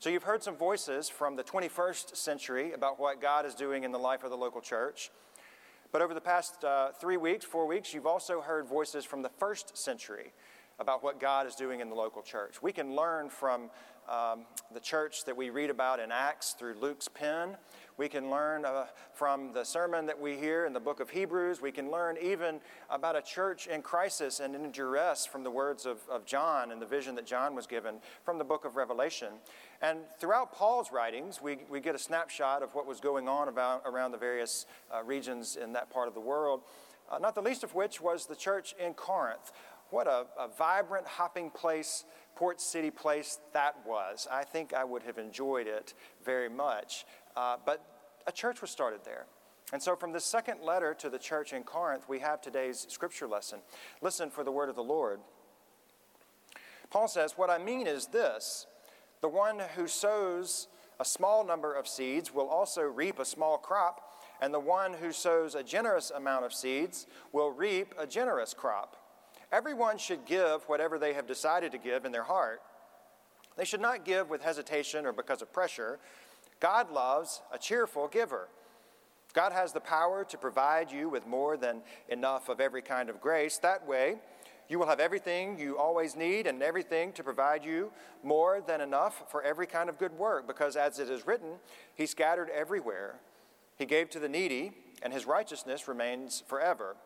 So, you've heard some voices from the 21st century about what God is doing in the life of the local church. But over the past uh, three weeks, four weeks, you've also heard voices from the first century about what God is doing in the local church. We can learn from um, the church that we read about in Acts through Luke's pen. We can learn uh, from the sermon that we hear in the book of Hebrews. We can learn even about a church in crisis and in duress from the words of, of John and the vision that John was given from the book of Revelation. And throughout Paul's writings, we, we get a snapshot of what was going on about, around the various uh, regions in that part of the world, uh, not the least of which was the church in Corinth. What a, a vibrant, hopping place, port city place that was. I think I would have enjoyed it very much. Uh, but a church was started there. And so, from the second letter to the church in Corinth, we have today's scripture lesson. Listen for the word of the Lord. Paul says, What I mean is this the one who sows a small number of seeds will also reap a small crop, and the one who sows a generous amount of seeds will reap a generous crop. Everyone should give whatever they have decided to give in their heart. They should not give with hesitation or because of pressure. God loves a cheerful giver. God has the power to provide you with more than enough of every kind of grace. That way, you will have everything you always need and everything to provide you more than enough for every kind of good work, because as it is written, He scattered everywhere. He gave to the needy, and His righteousness remains forever.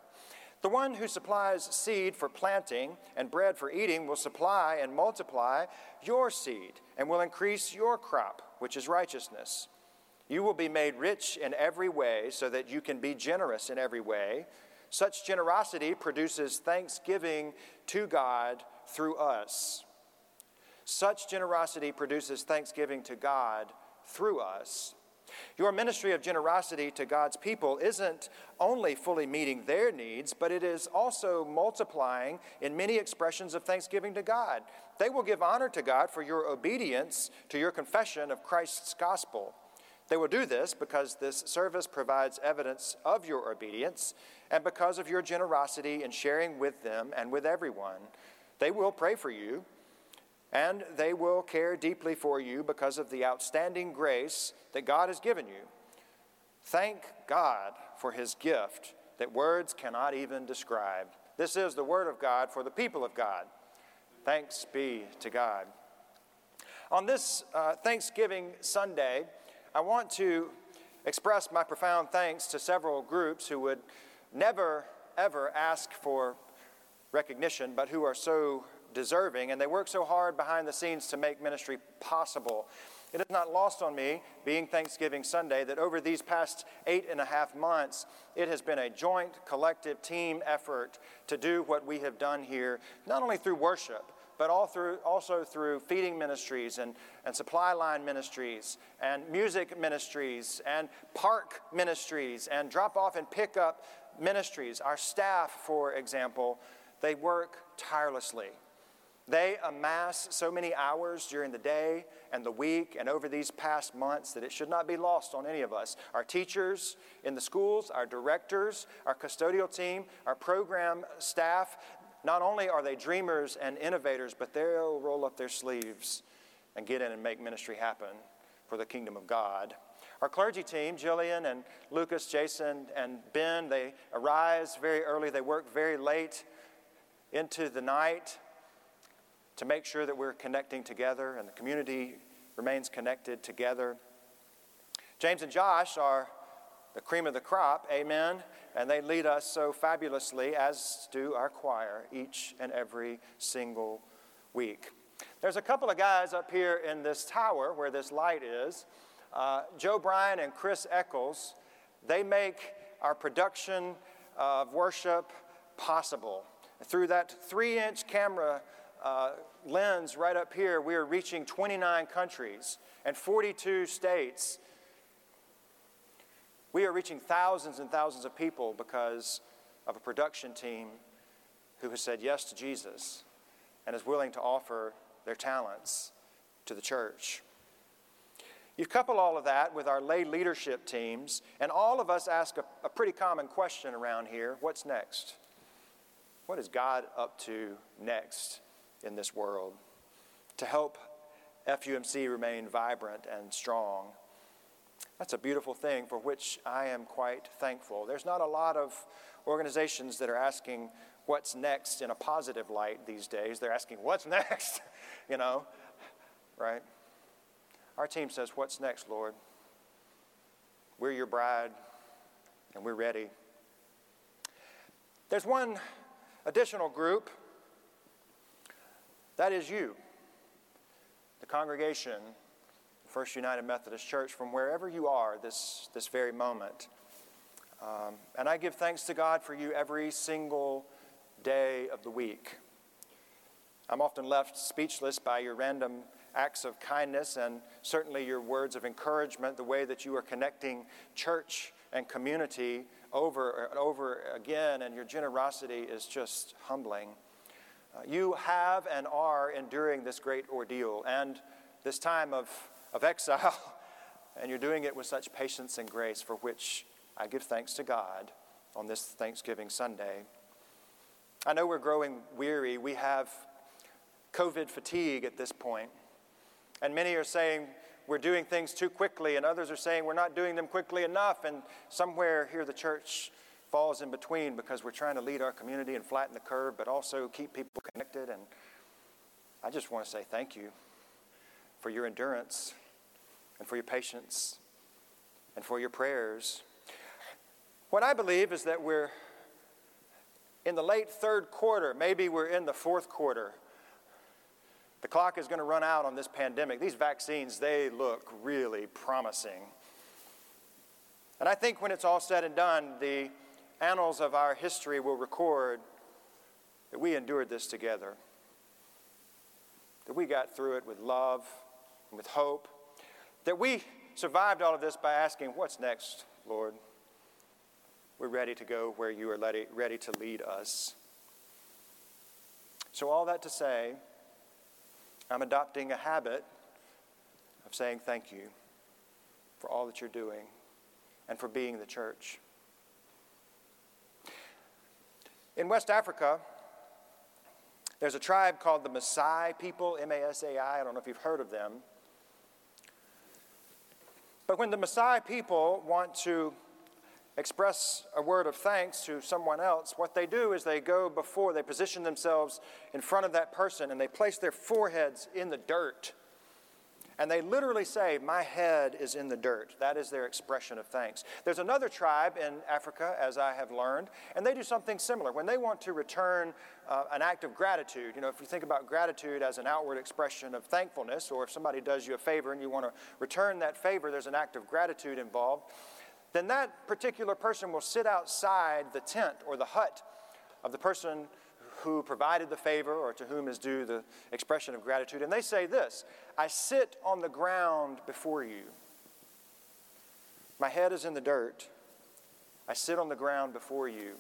The one who supplies seed for planting and bread for eating will supply and multiply your seed and will increase your crop, which is righteousness. You will be made rich in every way so that you can be generous in every way. Such generosity produces thanksgiving to God through us. Such generosity produces thanksgiving to God through us. Your ministry of generosity to God's people isn't only fully meeting their needs, but it is also multiplying in many expressions of thanksgiving to God. They will give honor to God for your obedience to your confession of Christ's gospel. They will do this because this service provides evidence of your obedience and because of your generosity in sharing with them and with everyone. They will pray for you and they will care deeply for you because of the outstanding grace that God has given you. Thank God for his gift that words cannot even describe. This is the word of God for the people of God. Thanks be to God. On this uh, Thanksgiving Sunday, I want to express my profound thanks to several groups who would never, ever ask for recognition, but who are so deserving, and they work so hard behind the scenes to make ministry possible. It is not lost on me, being Thanksgiving Sunday, that over these past eight and a half months, it has been a joint, collective team effort to do what we have done here, not only through worship, but all through, also through feeding ministries and, and supply line ministries and music ministries and park ministries and drop off and pick up ministries. Our staff, for example, they work tirelessly they amass so many hours during the day and the week and over these past months that it should not be lost on any of us. Our teachers in the schools, our directors, our custodial team, our program staff, not only are they dreamers and innovators, but they'll roll up their sleeves and get in and make ministry happen for the kingdom of God. Our clergy team, Jillian and Lucas, Jason, and Ben, they arise very early, they work very late into the night to make sure that we're connecting together and the community remains connected together. James and Josh are the cream of the crop, amen, and they lead us so fabulously, as do our choir, each and every single week. There's a couple of guys up here in this tower where this light is. Uh, Joe Bryan and Chris Eccles, they make our production of worship possible. Through that three inch camera uh, lens right up here, we are reaching 29 countries and 42 states. We are reaching thousands and thousands of people because of a production team who has said yes to Jesus and is willing to offer their talents to the church. You couple all of that with our lay leadership teams, and all of us ask a, a pretty common question around here what's next? What is God up to next? In this world to help FUMC remain vibrant and strong. That's a beautiful thing for which I am quite thankful. There's not a lot of organizations that are asking what's next in a positive light these days. They're asking, what's next? you know, right? Our team says, What's next, Lord? We're your bride, and we're ready. There's one additional group that is you, the congregation, First United Methodist Church, from wherever you are this, this very moment. Um, and I give thanks to God for you every single day of the week. I'm often left speechless by your random acts of kindness and certainly your words of encouragement, the way that you are connecting church and community over and over again, and your generosity is just humbling. You have and are enduring this great ordeal and this time of, of exile, and you're doing it with such patience and grace, for which I give thanks to God on this Thanksgiving Sunday. I know we're growing weary. We have COVID fatigue at this point. And many are saying we're doing things too quickly, and others are saying we're not doing them quickly enough. And somewhere here, the church falls in between because we're trying to lead our community and flatten the curve, but also keep people connected. And I just want to say thank you for your endurance and for your patience and for your prayers. What I believe is that we're in the late third quarter, maybe we're in the fourth quarter the clock is going to run out on this pandemic. These vaccines, they look really promising. And I think when it's all said and done, the annals of our history will record that we endured this together, that we got through it with love and with hope, that we survived all of this by asking, What's next, Lord? We're ready to go where you are ready, ready to lead us. So, all that to say, I'm adopting a habit of saying thank you for all that you're doing and for being the church. In West Africa, there's a tribe called the Maasai people, M A S A I. I don't know if you've heard of them. But when the Maasai people want to express a word of thanks to someone else, what they do is they go before, they position themselves in front of that person and they place their foreheads in the dirt. And they literally say, My head is in the dirt. That is their expression of thanks. There's another tribe in Africa, as I have learned, and they do something similar. When they want to return uh, an act of gratitude, you know, if you think about gratitude as an outward expression of thankfulness, or if somebody does you a favor and you want to return that favor, there's an act of gratitude involved then that particular person will sit outside the tent or the hut of the person who provided the favor or to whom is due the expression of gratitude. And they say this I sit on the ground before you. My head is in the dirt. I sit on the ground before you.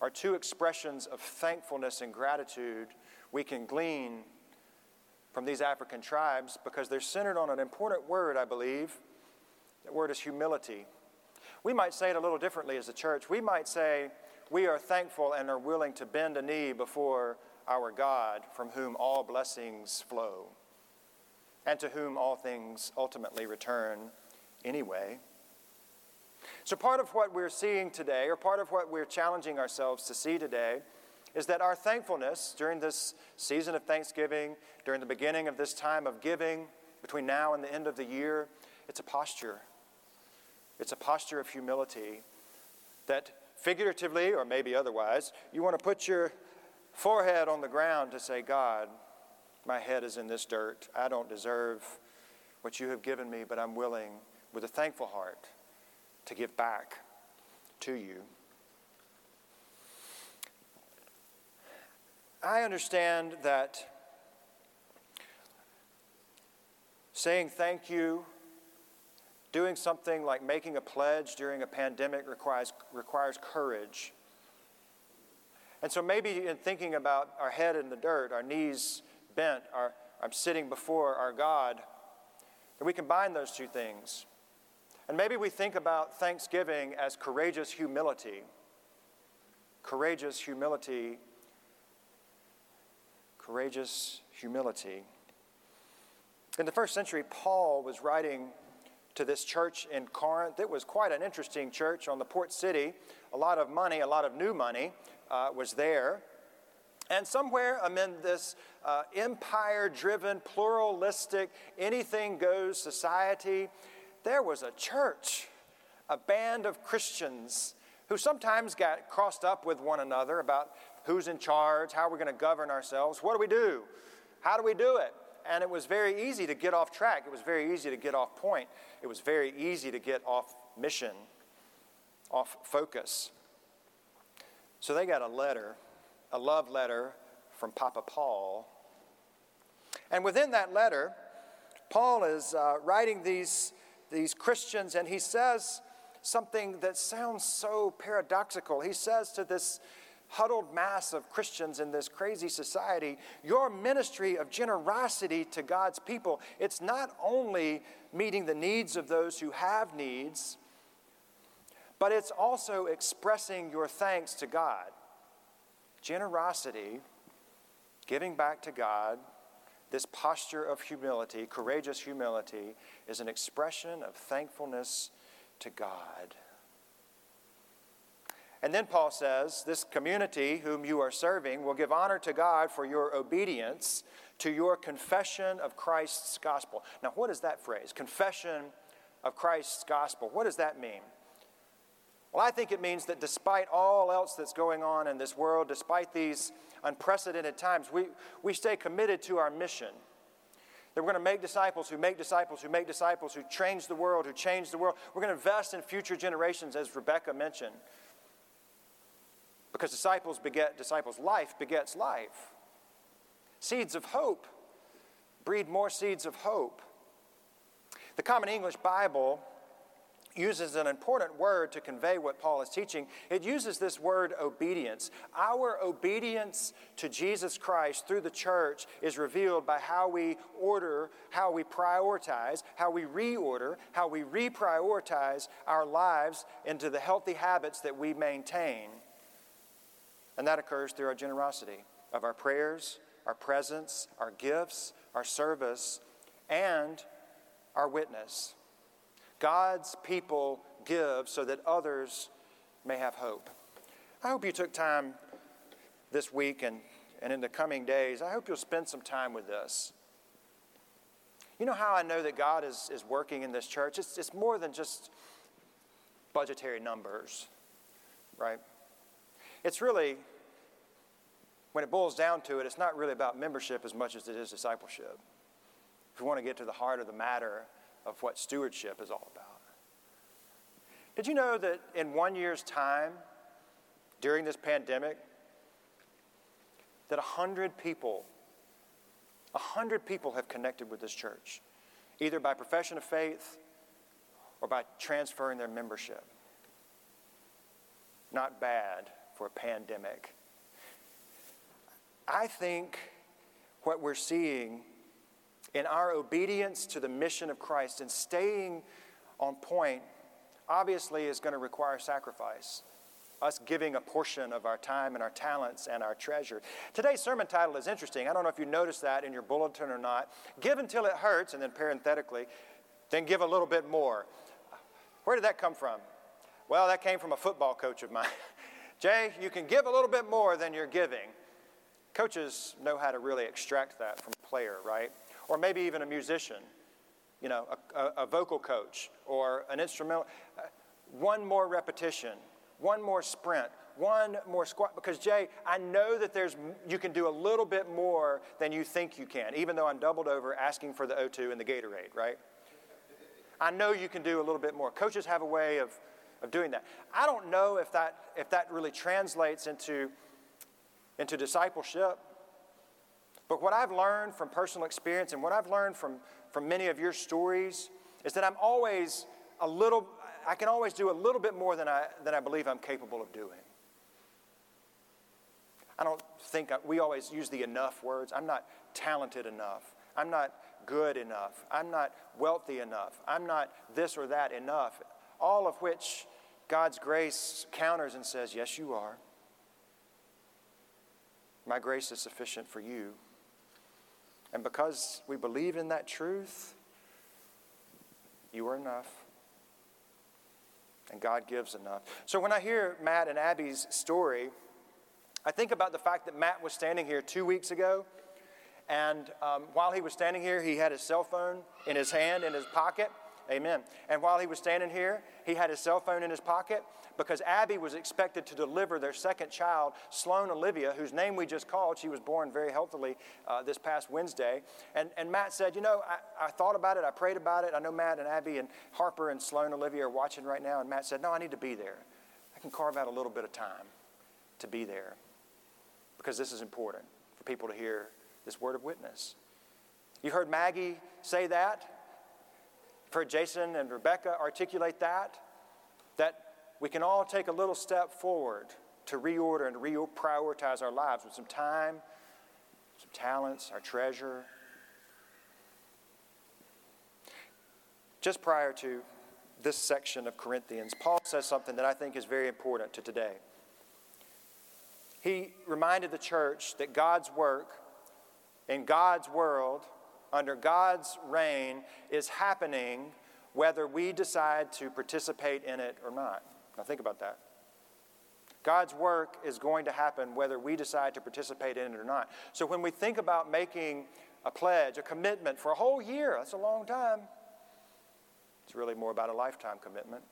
Are two expressions of thankfulness and gratitude we can glean from these African tribes because they're centered on an important word, I believe. That word is humility. We might say it a little differently as a church. We might say, We are thankful and are willing to bend a knee before our God, from whom all blessings flow, and to whom all things ultimately return anyway. So, part of what we're seeing today, or part of what we're challenging ourselves to see today, is that our thankfulness during this season of Thanksgiving, during the beginning of this time of giving, between now and the end of the year, it's a posture. It's a posture of humility that figuratively or maybe otherwise, you want to put your forehead on the ground to say, God, my head is in this dirt. I don't deserve what you have given me, but I'm willing, with a thankful heart, to give back to you. I understand that saying thank you Doing something like making a pledge during a pandemic requires, requires courage. And so maybe in thinking about our head in the dirt, our knees bent, our, I'm sitting before our God, that we combine those two things. And maybe we think about Thanksgiving as courageous humility. Courageous humility. Courageous humility. In the first century, Paul was writing to this church in Corinth. It was quite an interesting church on the port city. A lot of money, a lot of new money uh, was there. And somewhere amid this uh, empire driven, pluralistic, anything goes society, there was a church, a band of Christians who sometimes got crossed up with one another about who's in charge, how we're going to govern ourselves, what do we do, how do we do it. And it was very easy to get off track. It was very easy to get off point. It was very easy to get off mission, off focus. So they got a letter, a love letter from Papa Paul. And within that letter, Paul is uh, writing these, these Christians, and he says something that sounds so paradoxical. He says to this huddled mass of Christians in this crazy society, your ministry of generosity to God's people, it's not only meeting the needs of those who have needs, but it's also expressing your thanks to God. Generosity, giving back to God, this posture of humility, courageous humility, is an expression of thankfulness to God. And then Paul says, This community whom you are serving will give honor to God for your obedience to your confession of Christ's gospel. Now, what is that phrase? Confession of Christ's gospel. What does that mean? Well, I think it means that despite all else that's going on in this world, despite these unprecedented times, we, we stay committed to our mission. That we're going to make disciples who make disciples who make disciples who change the world, who change the world. We're going to invest in future generations, as Rebecca mentioned. Because disciples beget disciples. Life begets life. Seeds of hope breed more seeds of hope. The Common English Bible uses an important word to convey what Paul is teaching. It uses this word obedience. Our obedience to Jesus Christ through the church is revealed by how we order, how we prioritize, how we reorder, how we reprioritize our lives into the healthy habits that we maintain. And that occurs through our generosity of our prayers, our presence, our gifts, our service, and our witness. God's people give so that others may have hope. I hope you took time this week and, and in the coming days. I hope you'll spend some time with this. You know how I know that God is, is working in this church? It's, it's more than just budgetary numbers, right? It's really, when it boils down to it, it's not really about membership as much as it is discipleship. If we want to get to the heart of the matter of what stewardship is all about. Did you know that in one year's time, during this pandemic, that 100 people, 100 people have connected with this church, either by profession of faith or by transferring their membership? Not bad for a pandemic. I think what we're seeing in our obedience to the mission of Christ and staying on point obviously is going to require sacrifice. Us giving a portion of our time and our talents and our treasure. Today's sermon title is interesting. I don't know if you noticed that in your bulletin or not. Give until it hurts, and then parenthetically, then give a little bit more. Where did that come from? Well, that came from a football coach of mine. Jay, you can give a little bit more than you're giving. Coaches know how to really extract that from a player, right? Or maybe even a musician, you know, a, a, a vocal coach or an instrumental. Uh, one more repetition, one more sprint, one more squat. Because, Jay, I know that there's, you can do a little bit more than you think you can, even though I'm doubled over asking for the O2 and the Gatorade, right? I know you can do a little bit more. Coaches have a way of, of doing that. I don't know if that, if that really translates into, into discipleship. But what I've learned from personal experience and what I've learned from, from many of your stories is that I'm always a little, I can always do a little bit more than I, than I believe I'm capable of doing. I don't think I, we always use the enough words. I'm not talented enough. I'm not good enough. I'm not wealthy enough. I'm not this or that enough. All of which God's grace counters and says, Yes, you are. My grace is sufficient for you. And because we believe in that truth, you are enough. And God gives enough. So when I hear Matt and Abby's story, I think about the fact that Matt was standing here two weeks ago, and um, while he was standing here, he had his cell phone in his hand, in his pocket. Amen. And while he was standing here, he had his cell phone in his pocket because Abby was expected to deliver their second child, Sloan Olivia, whose name we just called. She was born very healthily uh, this past Wednesday. And, and Matt said, You know, I, I thought about it, I prayed about it. I know Matt and Abby and Harper and Sloan Olivia are watching right now. And Matt said, No, I need to be there. I can carve out a little bit of time to be there because this is important for people to hear this word of witness. You heard Maggie say that. You've heard Jason and Rebecca articulate that. That we can all take a little step forward to reorder and reprioritize our lives with some time, some talents, our treasure. Just prior to this section of Corinthians, Paul says something that I think is very important to today. He reminded the church that God's work in God's world, under God's reign, is happening whether we decide to participate in it or not. Now, think about that. God's work is going to happen whether we decide to participate in it or not. So, when we think about making a pledge, a commitment for a whole year, that's a long time. It's really more about a lifetime commitment.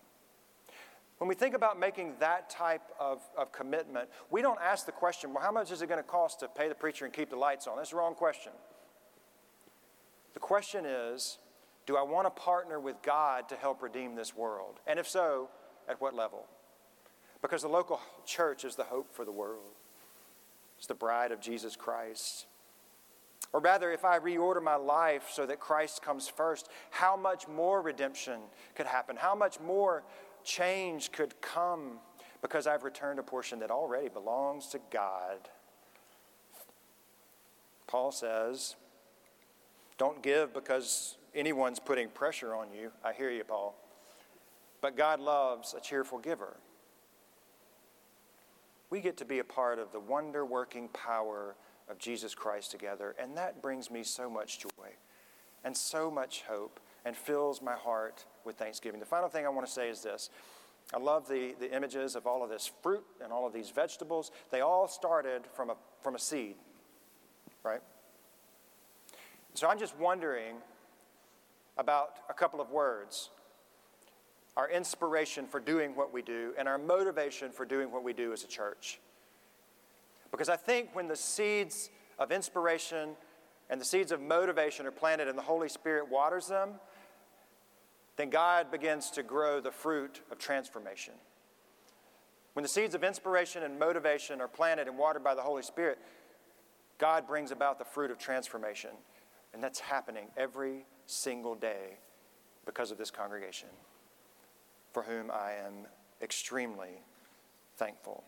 When we think about making that type of, of commitment, we don't ask the question, well, how much is it going to cost to pay the preacher and keep the lights on? That's the wrong question. The question is, do I want to partner with God to help redeem this world? And if so, at what level? Because the local church is the hope for the world, it's the bride of Jesus Christ. Or rather, if I reorder my life so that Christ comes first, how much more redemption could happen? How much more change could come because I've returned a portion that already belongs to God? Paul says, Don't give because anyone's putting pressure on you. I hear you, Paul. But God loves a cheerful giver. We get to be a part of the wonder working power of Jesus Christ together, and that brings me so much joy and so much hope and fills my heart with thanksgiving. The final thing I want to say is this. I love the, the images of all of this fruit and all of these vegetables. They all started from a, from a seed, right? So I'm just wondering about a couple of words our inspiration for doing what we do, and our motivation for doing what we do as a church. Because I think when the seeds of inspiration and the seeds of motivation are planted and the Holy Spirit waters them, then God begins to grow the fruit of transformation. When the seeds of inspiration and motivation are planted and watered by the Holy Spirit, God brings about the fruit of transformation. And that's happening every single day because of this congregation for whom I am extremely thankful.